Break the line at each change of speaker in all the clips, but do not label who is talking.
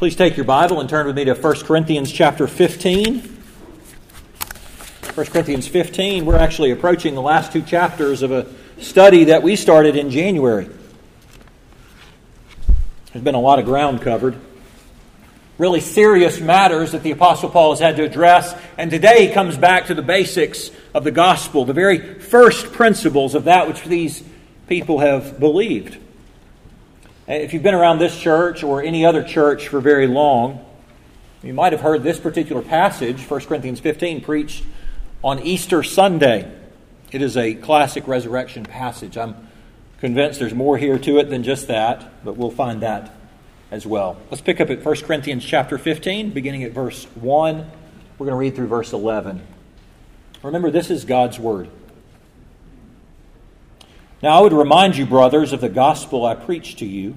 Please take your Bible and turn with me to 1 Corinthians chapter 15. 1 Corinthians 15, we're actually approaching the last two chapters of a study that we started in January. There's been a lot of ground covered. Really serious matters that the Apostle Paul has had to address. And today he comes back to the basics of the gospel, the very first principles of that which these people have believed. If you've been around this church or any other church for very long, you might have heard this particular passage, 1 Corinthians 15, preached on Easter Sunday. It is a classic resurrection passage. I'm convinced there's more here to it than just that, but we'll find that as well. Let's pick up at 1 Corinthians chapter 15, beginning at verse 1. We're going to read through verse 11. Remember, this is God's Word. Now, I would remind you, brothers, of the gospel I preached to you,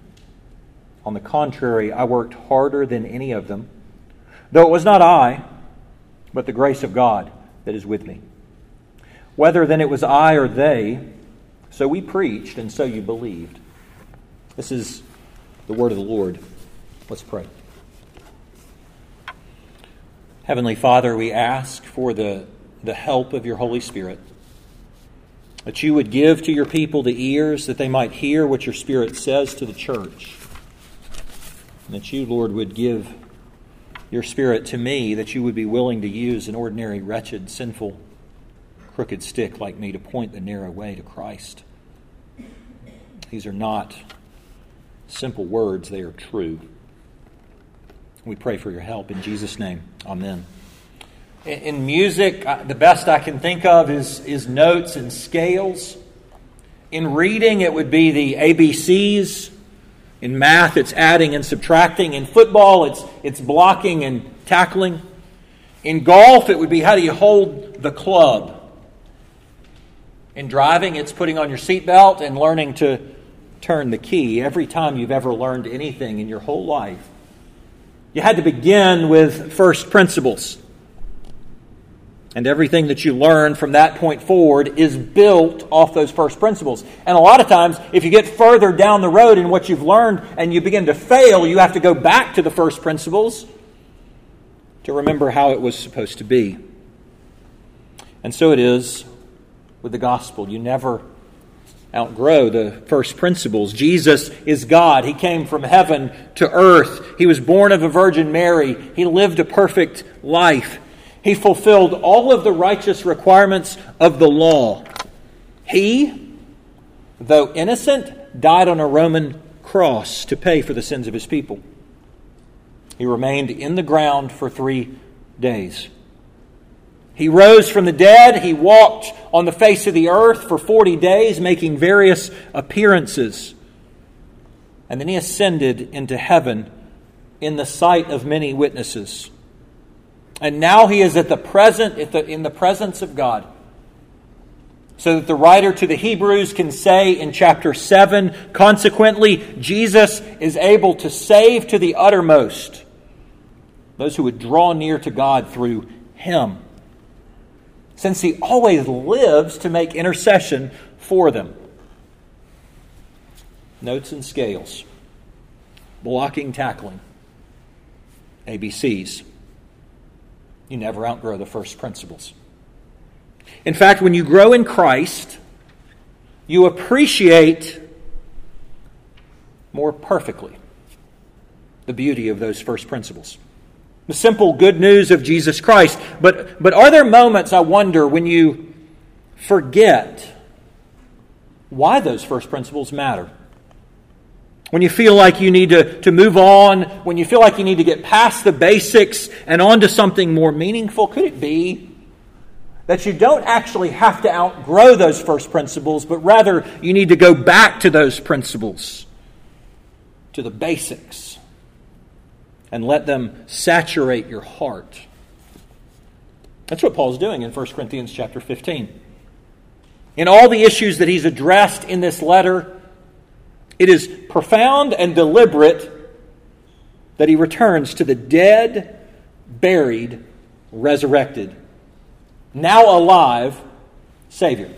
On the contrary, I worked harder than any of them, though it was not I, but the grace of God that is with me. Whether then it was I or they, so we preached, and so you believed. This is the word of the Lord. Let's pray. Heavenly Father, we ask for the, the help of your Holy Spirit that you would give to your people the ears that they might hear what your Spirit says to the church. That you, Lord, would give your Spirit to me, that you would be willing to use an ordinary, wretched, sinful, crooked stick like me to point the narrow way to Christ. These are not simple words, they are true. We pray for your help in Jesus' name. Amen. In music, the best I can think of is, is notes and scales. In reading, it would be the ABCs. In math, it's adding and subtracting. In football, it's, it's blocking and tackling. In golf, it would be how do you hold the club. In driving, it's putting on your seatbelt and learning to turn the key. Every time you've ever learned anything in your whole life, you had to begin with first principles. And everything that you learn from that point forward is built off those first principles. And a lot of times, if you get further down the road in what you've learned and you begin to fail, you have to go back to the first principles to remember how it was supposed to be. And so it is with the gospel. You never outgrow the first principles. Jesus is God. He came from heaven to earth. He was born of a Virgin Mary. He lived a perfect life. He fulfilled all of the righteous requirements of the law. He, though innocent, died on a Roman cross to pay for the sins of his people. He remained in the ground for three days. He rose from the dead. He walked on the face of the earth for 40 days, making various appearances. And then he ascended into heaven in the sight of many witnesses. And now he is at the present, at the, in the presence of God. So that the writer to the Hebrews can say in chapter 7 consequently, Jesus is able to save to the uttermost those who would draw near to God through him, since he always lives to make intercession for them. Notes and scales, blocking, tackling, ABCs you never outgrow the first principles. In fact, when you grow in Christ, you appreciate more perfectly the beauty of those first principles. the simple good news of Jesus Christ. But, but are there moments, I wonder, when you forget why those first principles matter? When you feel like you need to, to move on, when you feel like you need to get past the basics and on to something more meaningful, could it be that you don't actually have to outgrow those first principles, but rather you need to go back to those principles, to the basics? and let them saturate your heart. That's what Paul's doing in 1 Corinthians chapter 15. In all the issues that he's addressed in this letter, it is profound and deliberate that he returns to the dead, buried, resurrected, now alive Savior.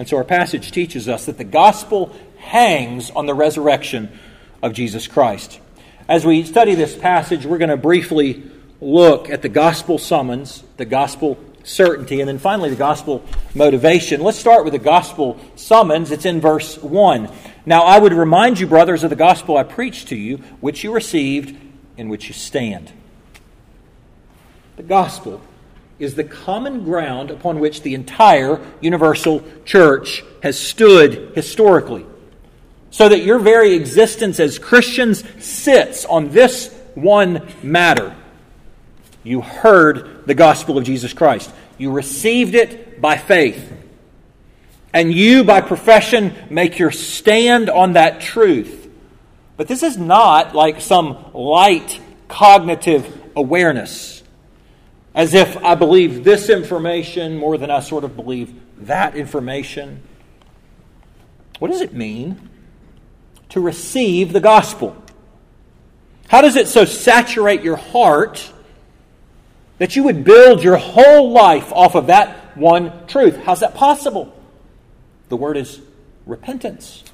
And so our passage teaches us that the gospel hangs on the resurrection of Jesus Christ. As we study this passage, we're going to briefly look at the gospel summons, the gospel certainty, and then finally the gospel motivation. Let's start with the gospel summons. It's in verse 1. Now I would remind you, brothers, of the gospel I preached to you, which you received, in which you stand. The gospel is the common ground upon which the entire universal church has stood historically so that your very existence as Christians sits on this one matter. You heard the gospel of Jesus Christ, you received it by faith. And you, by profession, make your stand on that truth. But this is not like some light cognitive awareness, as if I believe this information more than I sort of believe that information. What does it mean to receive the gospel? How does it so saturate your heart that you would build your whole life off of that one truth? How's that possible? The word is repentance.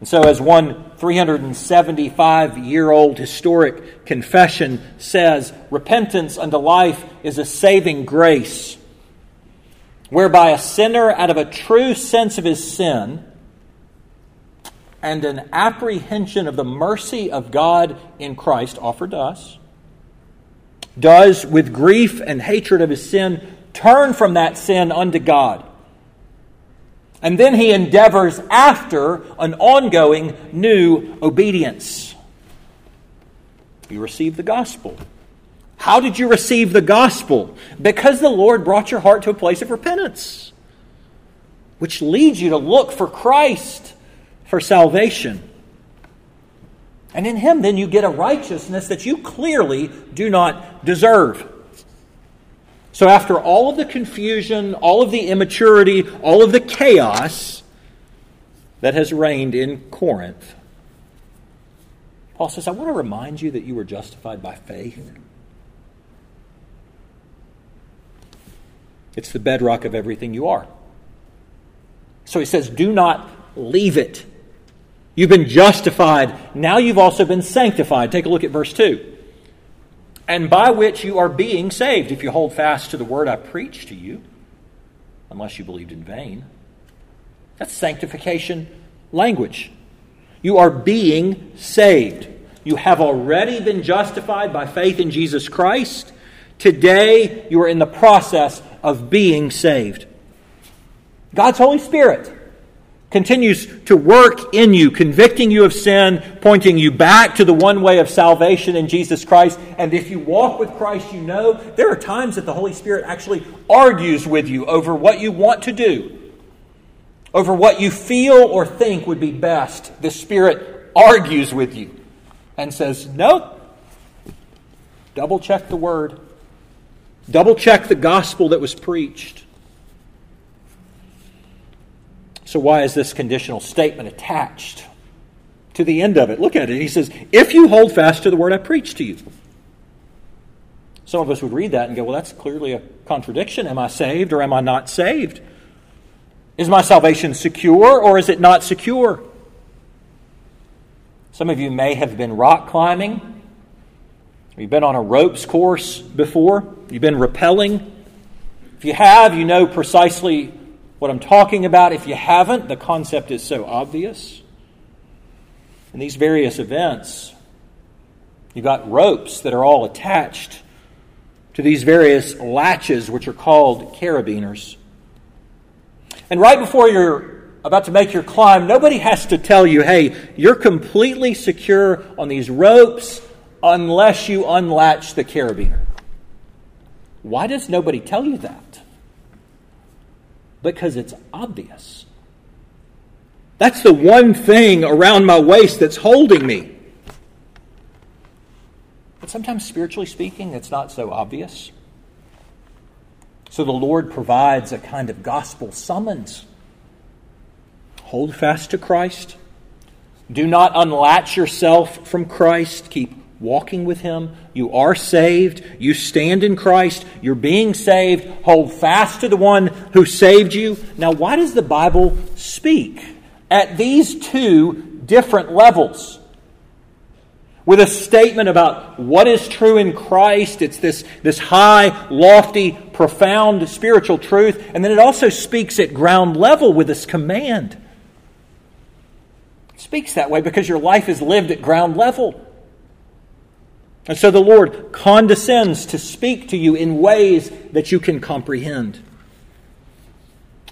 And so, as one 375 year old historic confession says, repentance unto life is a saving grace, whereby a sinner, out of a true sense of his sin, and an apprehension of the mercy of God in Christ offered us, does, with grief and hatred of his sin, turn from that sin unto God. And then he endeavors after an ongoing new obedience. You receive the gospel. How did you receive the gospel? Because the Lord brought your heart to a place of repentance, which leads you to look for Christ for salvation. And in Him, then, you get a righteousness that you clearly do not deserve. So, after all of the confusion, all of the immaturity, all of the chaos that has reigned in Corinth, Paul says, I want to remind you that you were justified by faith. It's the bedrock of everything you are. So he says, Do not leave it. You've been justified. Now you've also been sanctified. Take a look at verse 2. And by which you are being saved, if you hold fast to the word I preached to you, unless you believed in vain. That's sanctification language. You are being saved. You have already been justified by faith in Jesus Christ. Today, you are in the process of being saved. God's Holy Spirit continues to work in you, convicting you of sin, pointing you back to the one way of salvation in Jesus Christ. And if you walk with Christ, you know there are times that the Holy Spirit actually argues with you over what you want to do, over what you feel or think would be best. The Spirit argues with you and says, Nope. Double check the word. Double check the gospel that was preached. So, why is this conditional statement attached to the end of it? Look at it. He says, If you hold fast to the word I preached to you. Some of us would read that and go, Well, that's clearly a contradiction. Am I saved or am I not saved? Is my salvation secure or is it not secure? Some of you may have been rock climbing. You've been on a ropes course before. You've been rappelling. If you have, you know precisely what I'm talking about. If you haven't, the concept is so obvious. In these various events, You've got ropes that are all attached to these various latches, which are called carabiners. And right before you're about to make your climb, nobody has to tell you, hey, you're completely secure on these ropes unless you unlatch the carabiner. Why does nobody tell you that? Because it's obvious. That's the one thing around my waist that's holding me. But sometimes, spiritually speaking, it's not so obvious. So the Lord provides a kind of gospel summons. Hold fast to Christ. Do not unlatch yourself from Christ. Keep walking with Him. You are saved. You stand in Christ. You're being saved. Hold fast to the one who saved you. Now, why does the Bible speak at these two different levels? with a statement about what is true in Christ. It's this, this high, lofty, profound spiritual truth. And then it also speaks at ground level with this command. It speaks that way because your life is lived at ground level. And so the Lord condescends to speak to you in ways that you can comprehend.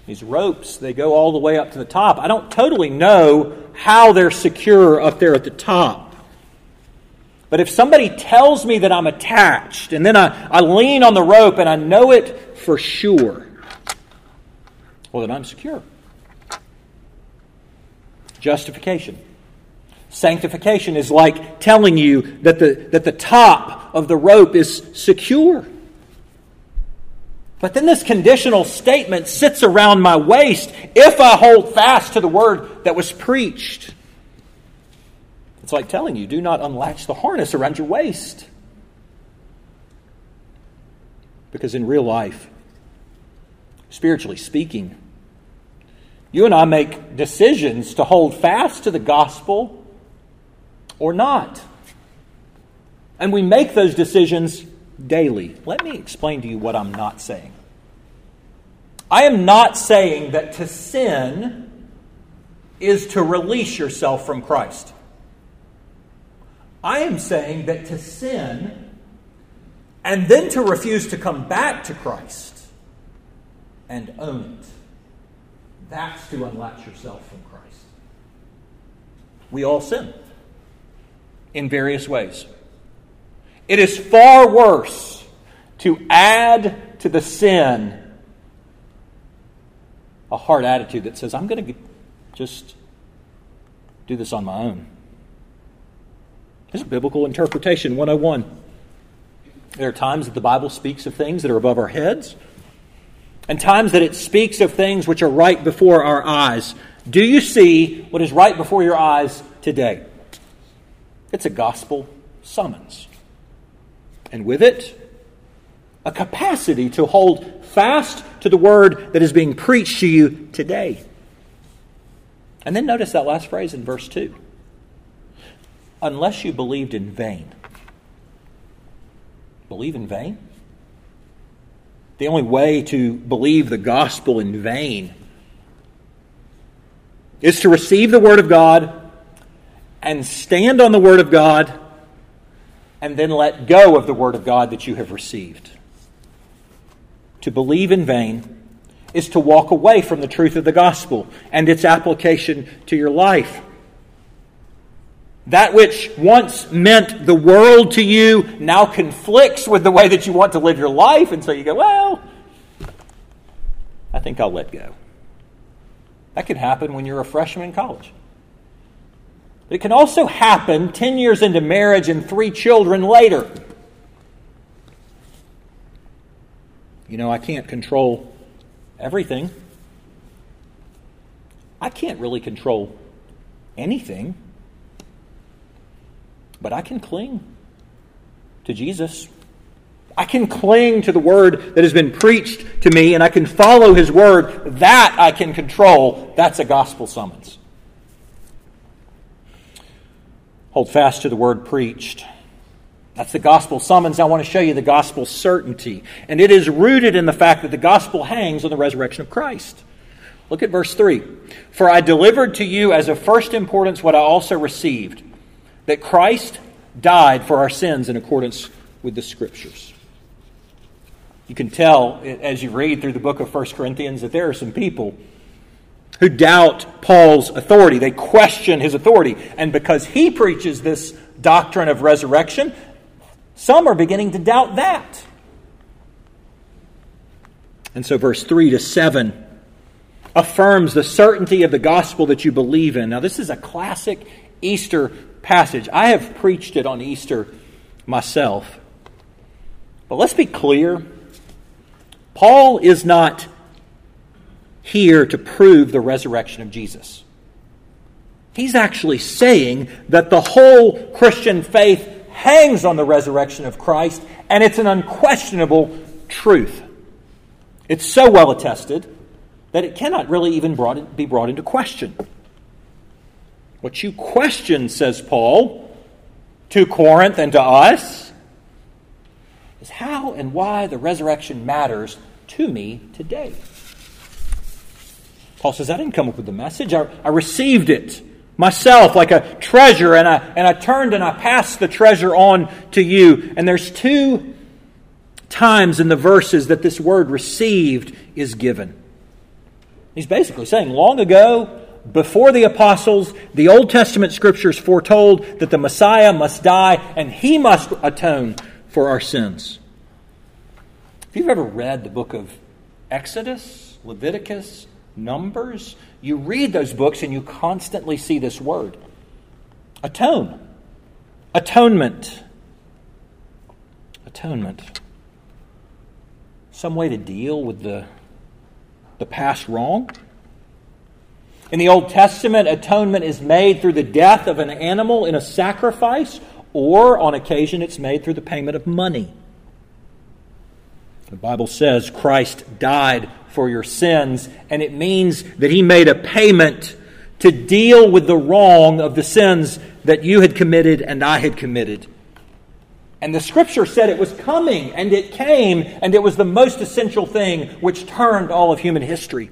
These ropes, they go all the way up to the top. I don't totally know how they're secure up there at the top. But if somebody tells me that I'm attached, and then I, I lean on the rope and I know it for sure, well, then I'm secure. Justification. Sanctification is like telling you that the, that the top of the rope is secure. But then this conditional statement sits around my waist if I hold fast to the word that was preached. It's like telling you do not unlatch the harness around your waist. Because in real life, spiritually speaking, you and I make decisions to hold fast to the gospel or not. And we make those decisions daily. Let me explain to you what I'm not saying. I am not saying that to sin is to release yourself from Christ. I am saying that to sin and then to refuse to come back to Christ and own it, that's to unlatch yourself from Christ. We all sin in various ways. It is far worse to add to the sin a hard attitude that says, I'm going to just do this on my own. This is Biblical Interpretation 101. There are times that the Bible speaks of things that are above our heads, and times that it speaks of things which are right before our eyes. Do you see what is right before your eyes today? It's a gospel summons. And with it, a capacity to hold fast to the word that is being preached to you today. And then notice that last phrase in verse 2 unless you believed in vain. Believe in vain? The only way to believe the gospel in vain is to receive the Word of God and stand on the Word of God and then let go of the Word of God that you have received. To believe in vain is to walk away from the truth of the gospel and its application to your life. That which once meant the world to you now conflicts with the way that you want to live your life. And so you go, well, I think I'll let go. That can happen when you're a freshman in college. But it can also happen 10 years into marriage and three children later. You know, I can't control everything. I can't really control anything. But I can cling to Jesus. I can cling to the word that has been preached to me and I can follow his word. That I can control. That's a gospel summons. Hold fast to the word preached. That's the gospel summons. I want to show you the gospel certainty. And it is rooted in the fact that the gospel hangs on the resurrection of Christ. Look at verse 3. For I delivered to you as of first importance what I also received that Christ died for our sins in accordance with the Scriptures. You can tell as you read through the book of 1 Corinthians that there are some people who doubt Paul's authority. They question his authority. And because he preaches this doctrine of resurrection, some are beginning to doubt that. And so, verse 3 to 7 affirms the certainty of the gospel that you believe in. Now, this is a classic Easter passage. I have preached it on Easter myself. But let's be clear Paul is not here to prove the resurrection of Jesus. He's actually saying that the whole Christian faith hangs on the resurrection of Christ, and it's an unquestionable truth. It's so well attested that it cannot really even brought, be brought into question. What you question, says Paul, to Corinth and to us, is how and why the resurrection matters to me today. Paul says, I didn't come up with the message. I, I received it myself like a treasure, and I, and I turned and I passed the treasure on to you. And there's two times in the verses that this word received is given. He's basically saying, long ago, before the apostles, the Old Testament scriptures foretold that the Messiah must die and he must atone for our sins. If you've ever read the book of Exodus, Leviticus, Numbers, you read those books and you constantly see this word atone. Atonement. Atonement. Some way to deal with the, the past wrong. In the Old Testament, atonement is made through the death of an animal in a sacrifice, or on occasion, it's made through the payment of money. The Bible says Christ died for your sins, and it means that he made a payment to deal with the wrong of the sins that you had committed and I had committed. And the scripture said it was coming, and it came, and it was the most essential thing which turned all of human history.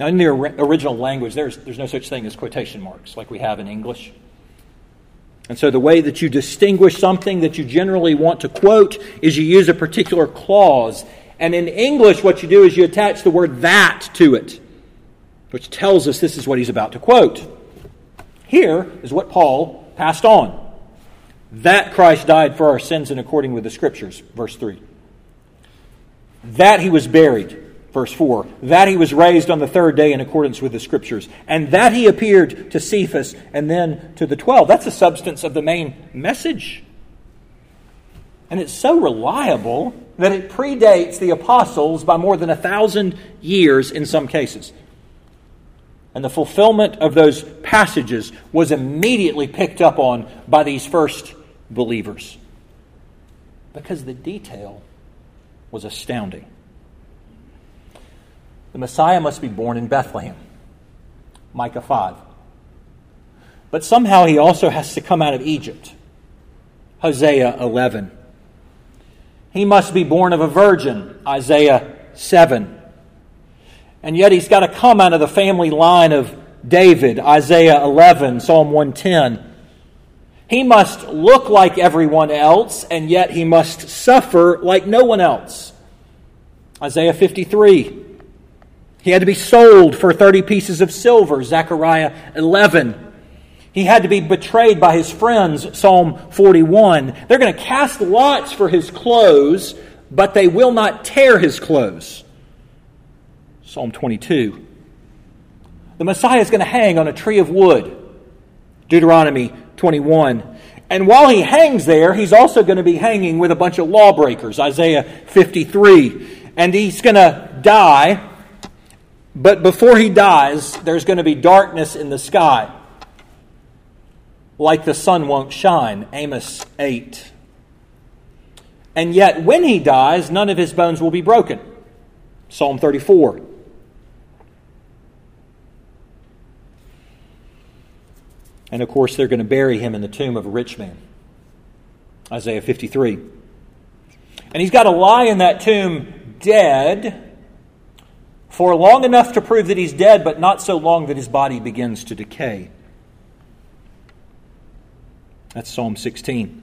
Now, in the original language, there's, there's no such thing as quotation marks like we have in English. And so, the way that you distinguish something that you generally want to quote is you use a particular clause. And in English, what you do is you attach the word that to it, which tells us this is what he's about to quote. Here is what Paul passed on that Christ died for our sins in according with the Scriptures, verse 3. That he was buried, verse 4. That he was raised on the third day in accordance with the Scriptures. And that he appeared to Cephas and then to the twelve. That's the substance of the main message. And it's so reliable that it predates the apostles by more than a thousand years in some cases. And the fulfillment of those passages was immediately picked up on by these first believers because the detail was astounding. The Messiah must be born in Bethlehem, Micah 5. But somehow he also has to come out of Egypt, Hosea 11. He must be born of a virgin, Isaiah 7. And yet he's got to come out of the family line of David, Isaiah 11, Psalm 110. He must look like everyone else, and yet he must suffer like no one else. Isaiah 53. He had to be sold for 30 pieces of silver, Zechariah 11. He had to be betrayed by his friends, Psalm 41. They're going to cast lots for his clothes, but they will not tear his clothes. Psalm 22. The Messiah is going to hang on a tree of wood. Deuteronomy 21. And while he hangs there, he's also going to be hanging with a bunch of lawbreakers. Isaiah 53. And he's going to die. But before he dies, there's going to be darkness in the sky like the sun won't shine. Amos 8. And yet, when he dies, none of his bones will be broken. Psalm 34. And of course, they're going to bury him in the tomb of a rich man. Isaiah 53. And he's got to lie in that tomb dead for long enough to prove that he's dead, but not so long that his body begins to decay. That's Psalm 16.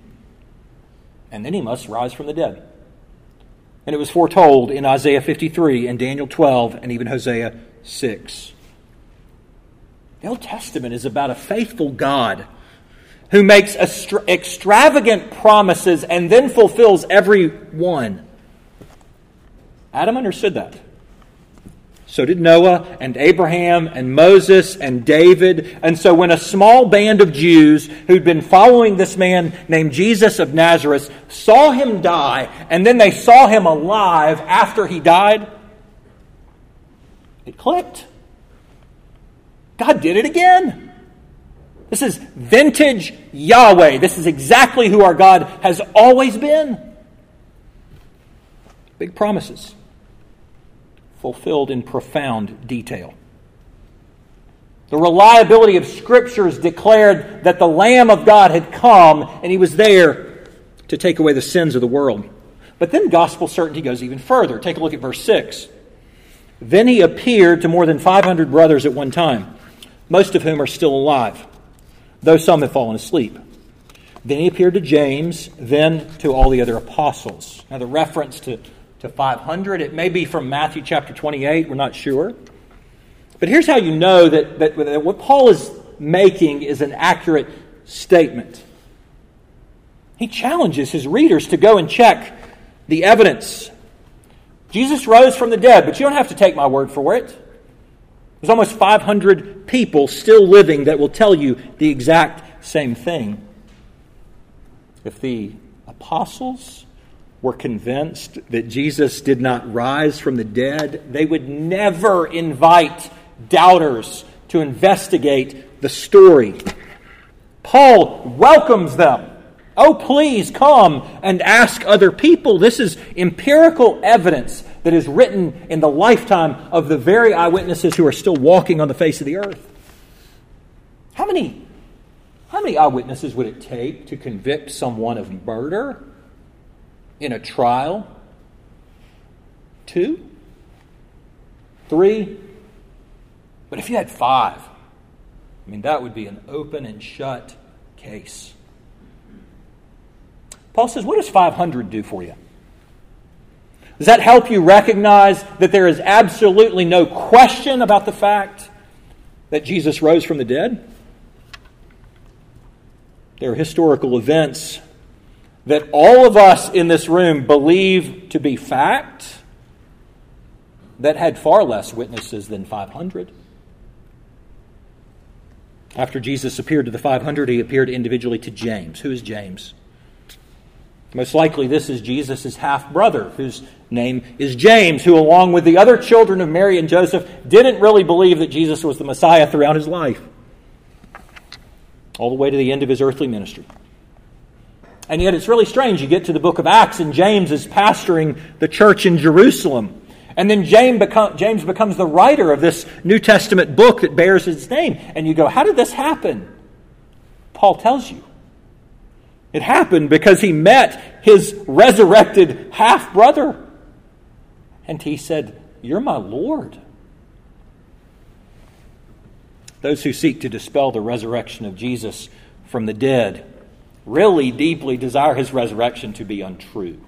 And then he must rise from the dead. And it was foretold in Isaiah 53 and Daniel 12 and even Hosea 6. The Old Testament is about a faithful God who makes extravagant promises and then fulfills every one. Adam understood that. So did Noah and Abraham and Moses and David. And so when a small band of Jews who'd been following this man named Jesus of Nazareth saw him die, and then they saw him alive after he died, it clicked. God did it again. This is vintage Yahweh. This is exactly who our God has always been. Big promises, fulfilled in profound detail. The reliability of Scriptures declared that the Lamb of God had come and he was there to take away the sins of the world. But then gospel certainty goes even further. Take a look at verse 6. Then he appeared to more than 500 brothers at one time, most of whom are still alive though some have fallen asleep. Then he appeared to James, then to all the other apostles. Now, the reference to, to 500, it may be from Matthew chapter 28, we're not sure. But here's how you know that, that, that what Paul is making is an accurate statement. He challenges his readers to go and check the evidence. Jesus rose from the dead, but you don't have to take my word for it. There's almost 500 people still living that will tell you the exact same thing. If the apostles were convinced that Jesus did not rise from the dead, they would never invite doubters to investigate the story. Paul welcomes them. Oh, please come and ask other people. This is empirical evidence that is written in the lifetime of the very eyewitnesses who are still walking on the face of the earth. How many, how many eyewitnesses would it take to convict someone of murder in a trial? Two? Three? But if you had five, I mean, that would be an open and shut case. Paul says, What does 500 do for you? Does that help you recognize that there is absolutely no question about the fact that Jesus rose from the dead? There are historical events that all of us in this room believe to be fact that had far less witnesses than 500. After Jesus appeared to the 500, he appeared individually to James. Who is James? Most likely, this is Jesus' half brother, whose name is James, who, along with the other children of Mary and Joseph, didn't really believe that Jesus was the Messiah throughout his life, all the way to the end of his earthly ministry. And yet, it's really strange. You get to the book of Acts, and James is pastoring the church in Jerusalem. And then James, become, James becomes the writer of this New Testament book that bears his name. And you go, How did this happen? Paul tells you. It happened because he met his resurrected half brother. And he said, You're my Lord. Those who seek to dispel the resurrection of Jesus from the dead really deeply desire his resurrection to be untrue.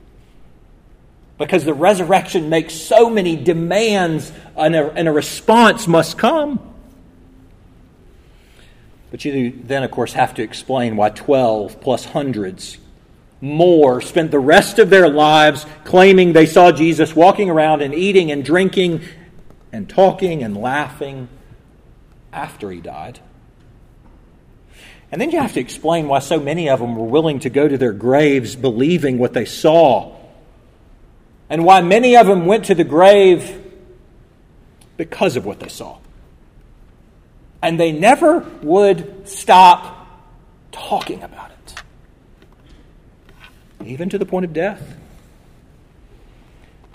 Because the resurrection makes so many demands, and a, and a response must come. But you then, of course, have to explain why 12 plus hundreds more spent the rest of their lives claiming they saw Jesus walking around and eating and drinking and talking and laughing after he died. And then you have to explain why so many of them were willing to go to their graves believing what they saw. And why many of them went to the grave because of what they saw. And they never would stop talking about it, even to the point of death.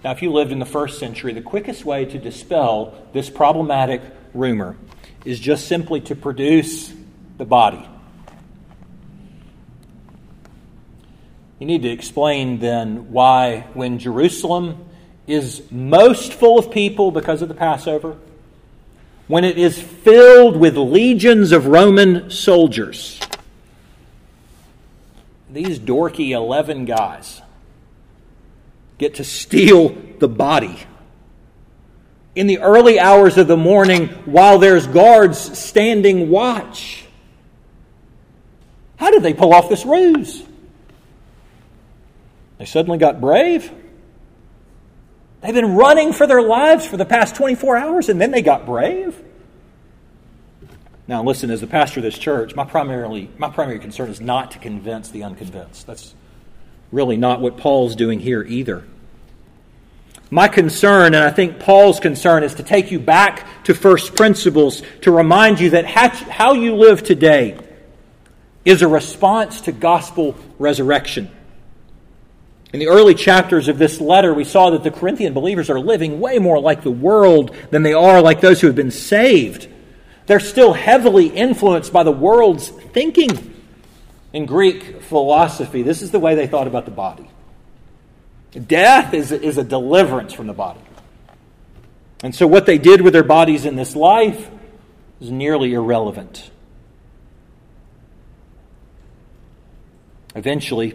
Now, if you lived in the first century, the quickest way to dispel this problematic rumor is just simply to produce the body. You need to explain then why, when Jerusalem is most full of people because of the Passover, when it is filled with legions of Roman soldiers. these dorky 11 guys get to steal the body. In the early hours of the morning, while there's guards standing watch. How did they pull off this ruse? They suddenly got brave. They've been running for their lives for the past 24 hours, and then they got brave. Now, listen, as the pastor of this church, my, primarily, my primary concern is not to convince the unconvinced. That's really not what Paul's doing here either. My concern, and I think Paul's concern, is to take you back to first principles to remind you that how you live today is a response to gospel resurrection. In the early chapters of this letter, we saw that the Corinthian believers are living way more like the world than they are like those who have been saved. They're still heavily influenced by the world's thinking. In Greek philosophy, this is the way they thought about the body death is, is a deliverance from the body. And so, what they did with their bodies in this life is nearly irrelevant. Eventually,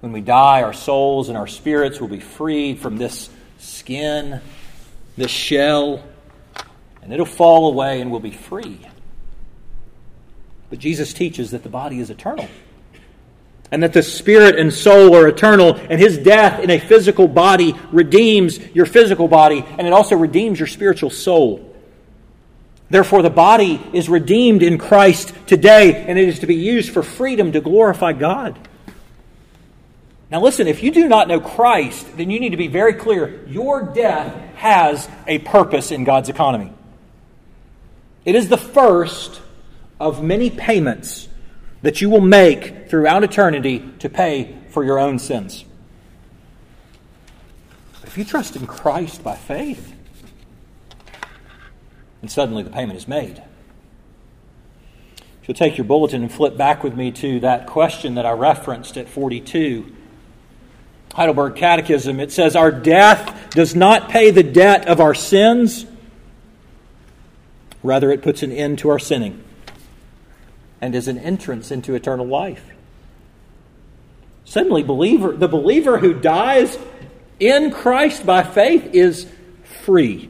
when we die, our souls and our spirits will be freed from this skin, this shell, and it'll fall away and we'll be free. But Jesus teaches that the body is eternal and that the spirit and soul are eternal, and his death in a physical body redeems your physical body, and it also redeems your spiritual soul. Therefore, the body is redeemed in Christ today, and it is to be used for freedom to glorify God. Now, listen, if you do not know Christ, then you need to be very clear. Your death has a purpose in God's economy. It is the first of many payments that you will make throughout eternity to pay for your own sins. If you trust in Christ by faith, and suddenly the payment is made. If you'll take your bulletin and flip back with me to that question that I referenced at 42. Heidelberg Catechism, it says, Our death does not pay the debt of our sins Rather, it puts an end to our sinning and is an entrance into eternal life. Suddenly, believer, the believer who dies in Christ by faith is free.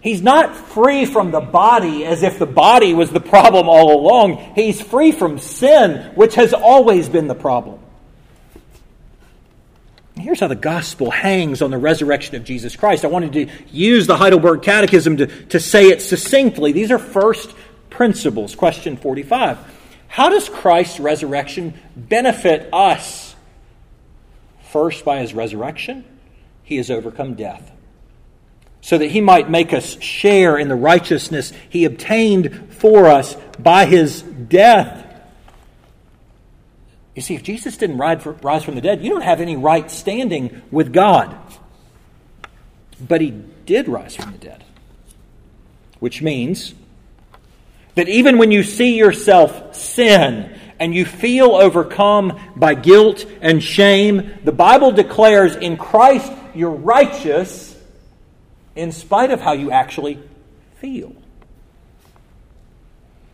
He's not free from the body as if the body was the problem all along. He's free from sin, which has always been the problem. Here's how the gospel hangs on the resurrection of Jesus Christ. I wanted to use the Heidelberg Catechism to, to say it succinctly. These are first principles. Question 45 How does Christ's resurrection benefit us? First, by his resurrection, he has overcome death, so that he might make us share in the righteousness he obtained for us by his death. You see, if Jesus didn't rise from the dead, you don't have any right standing with God. But he did rise from the dead, which means that even when you see yourself sin and you feel overcome by guilt and shame, the Bible declares in Christ you're righteous in spite of how you actually feel.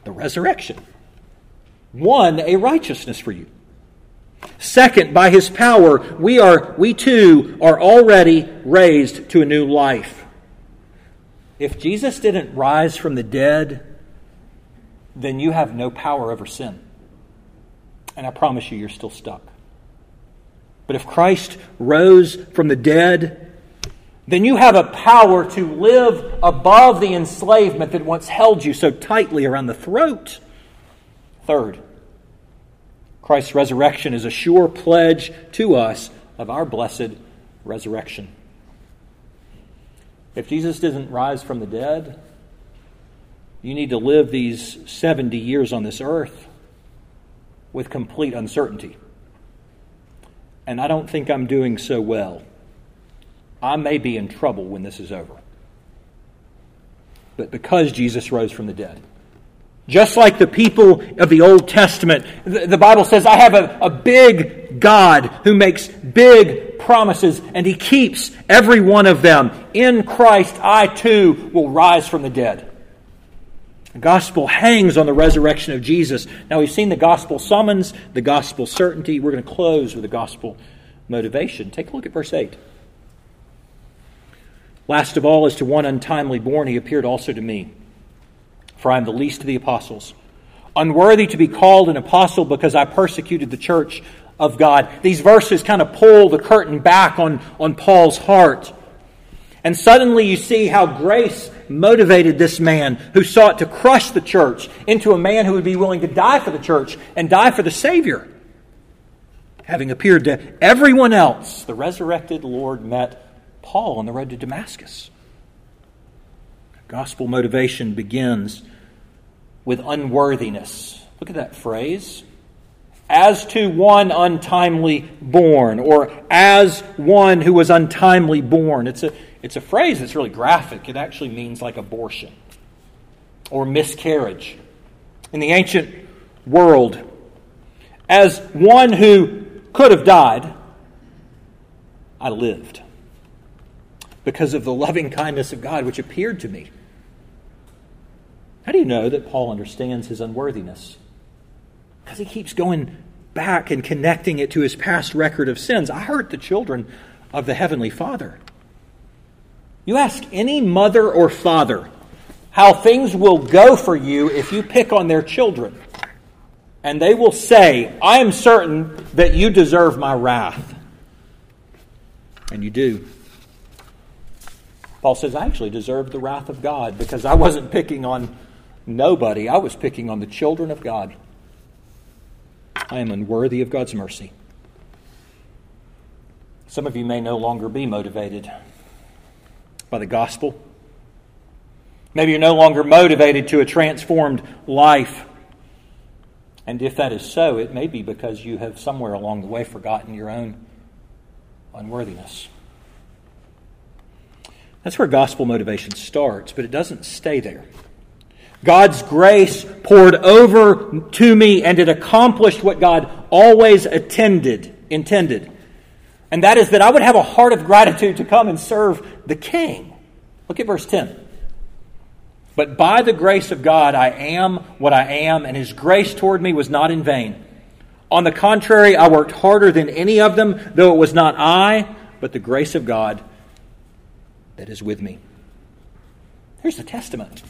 The resurrection won a righteousness for you. Second, by his power, we are we too are already raised to a new life. If Jesus didn't rise from the dead, then you have no power over sin. And I promise you, you're still stuck. But if Christ rose from the dead, then you have a power to live above the enslavement that once held you so tightly around the throat. Third, Christ's resurrection is a sure pledge to us of our blessed resurrection. If Jesus didn't rise from the dead, you need to live these 70 years on this earth with complete uncertainty. And I don't think I'm doing so well. I may be in trouble when this is over. But because Jesus rose from the dead, just like the people of the Old Testament, the Bible says, I have a, a big God who makes big promises and he keeps every one of them. In Christ, I too will rise from the dead. The gospel hangs on the resurrection of Jesus. Now, we've seen the gospel summons, the gospel certainty. We're going to close with the gospel motivation. Take a look at verse 8. Last of all, as to one untimely born, he appeared also to me, for I am the least of the apostles, unworthy to be called an apostle because I persecuted the church of God. These verses kind of pull the curtain back on, on Paul's heart. And suddenly you see how grace motivated this man who sought to crush the church into a man who would be willing to die for the church and die for the Savior. Having appeared to everyone else, the resurrected Lord met Paul on the road to Damascus. Gospel motivation begins with unworthiness. Look at that phrase. As to one untimely born, or as one who was untimely born. It's a, it's a phrase that's really graphic. It actually means like abortion or miscarriage. In the ancient world, as one who could have died, I lived because of the loving kindness of God which appeared to me. How do you know that Paul understands his unworthiness? Because he keeps going back and connecting it to his past record of sins. I hurt the children of the Heavenly Father. You ask any mother or father how things will go for you if you pick on their children, and they will say, I am certain that you deserve my wrath. And you do. Paul says, I actually deserved the wrath of God because I wasn't picking on nobody, I was picking on the children of God. I am unworthy of God's mercy. Some of you may no longer be motivated by the gospel. Maybe you're no longer motivated to a transformed life. And if that is so, it may be because you have somewhere along the way forgotten your own unworthiness. That's where gospel motivation starts, but it doesn't stay there. God's grace poured over to me and it accomplished what God always attended, intended. And that is that I would have a heart of gratitude to come and serve the King. Look at verse 10. But by the grace of God, I am what I am, and his grace toward me was not in vain. On the contrary, I worked harder than any of them, though it was not I, but the grace of God that is with me. Here's the testament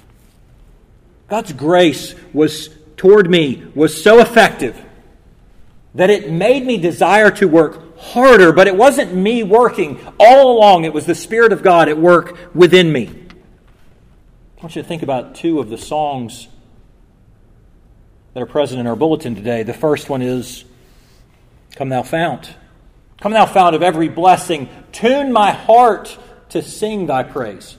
God's grace was toward me was so effective that it made me desire to work harder, but it wasn't me working all along. It was the Spirit of God at work within me. I want you to think about two of the songs that are present in our bulletin today. The first one is Come Thou Fount. Come Thou Fount of every blessing, tune my heart to sing thy praise.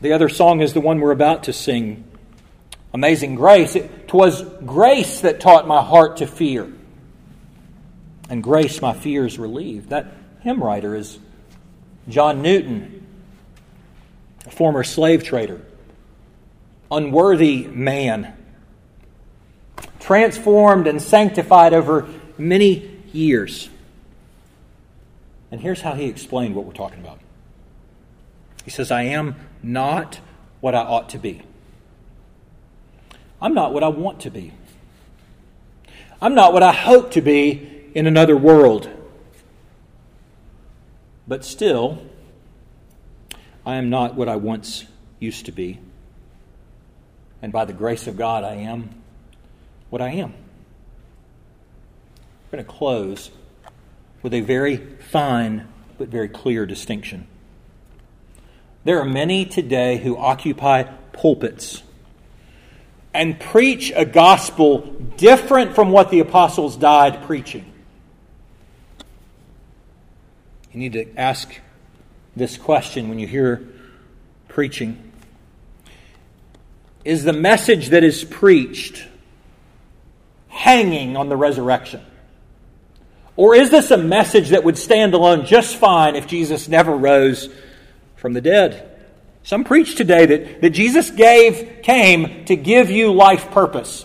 The other song is the one we're about to sing Amazing Grace. It was grace that taught my heart to fear, and grace my fears relieved. That hymn writer is John Newton, a former slave trader, unworthy man, transformed and sanctified over many years. And here's how he explained what we're talking about. He says, I am not what I ought to be. I'm not what I want to be. I'm not what I hope to be in another world. But still, I am not what I once used to be. And by the grace of God, I am what I am. We're going to close with a very fine but very clear distinction. There are many today who occupy pulpits and preach a gospel different from what the apostles died preaching. You need to ask this question when you hear preaching Is the message that is preached hanging on the resurrection? Or is this a message that would stand alone just fine if Jesus never rose from the dead? Some preach today that, that Jesus gave, came to give you life purpose.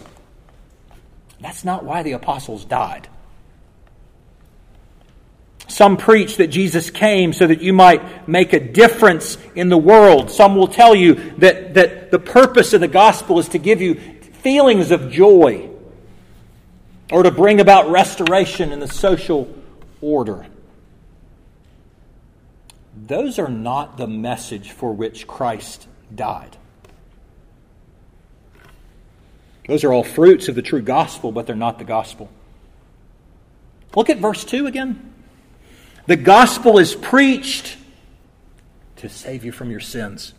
That's not why the apostles died. Some preach that Jesus came so that you might make a difference in the world. Some will tell you that, that the purpose of the gospel is to give you feelings of joy or to bring about restoration in the social order. Those are not the message for which Christ died. Those are all fruits of the true gospel, but they're not the gospel. Look at verse 2 again. The gospel is preached to save you from your sins,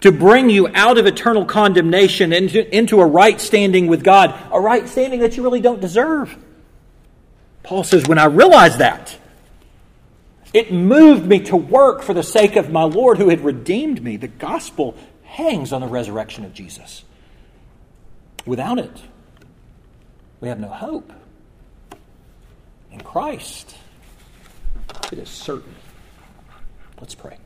to bring you out of eternal condemnation into, into a right standing with God, a right standing that you really don't deserve. Paul says, When I realized that, it moved me to work for the sake of my Lord who had redeemed me. The gospel hangs on the resurrection of Jesus. Without it, we have no hope. In Christ, it is certain. Let's pray.